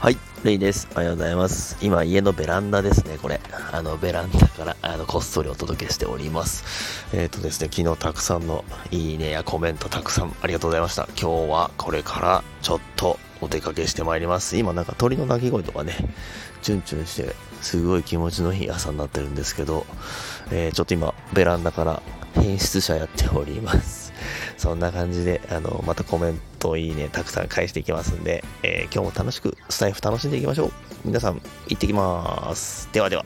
はいレイです。おはようございます。今、家のベランダですね、これ。あの、ベランダから、あの、こっそりお届けしております。えっ、ー、とですね、昨日たくさんのいいねやコメントたくさんありがとうございました。今日はこれからちょっとお出かけしてまいります。今なんか鳥の鳴き声とかね、チュンチュンして、すごい気持ちのいい朝になってるんですけど、えー、ちょっと今、ベランダから変質者やっております。そんな感じで、あの、またコメント、といいね、たくさん返していきますんで、えー、今日も楽しくスタイフ楽しんでいきましょう。皆さん、行ってきます。ではでは。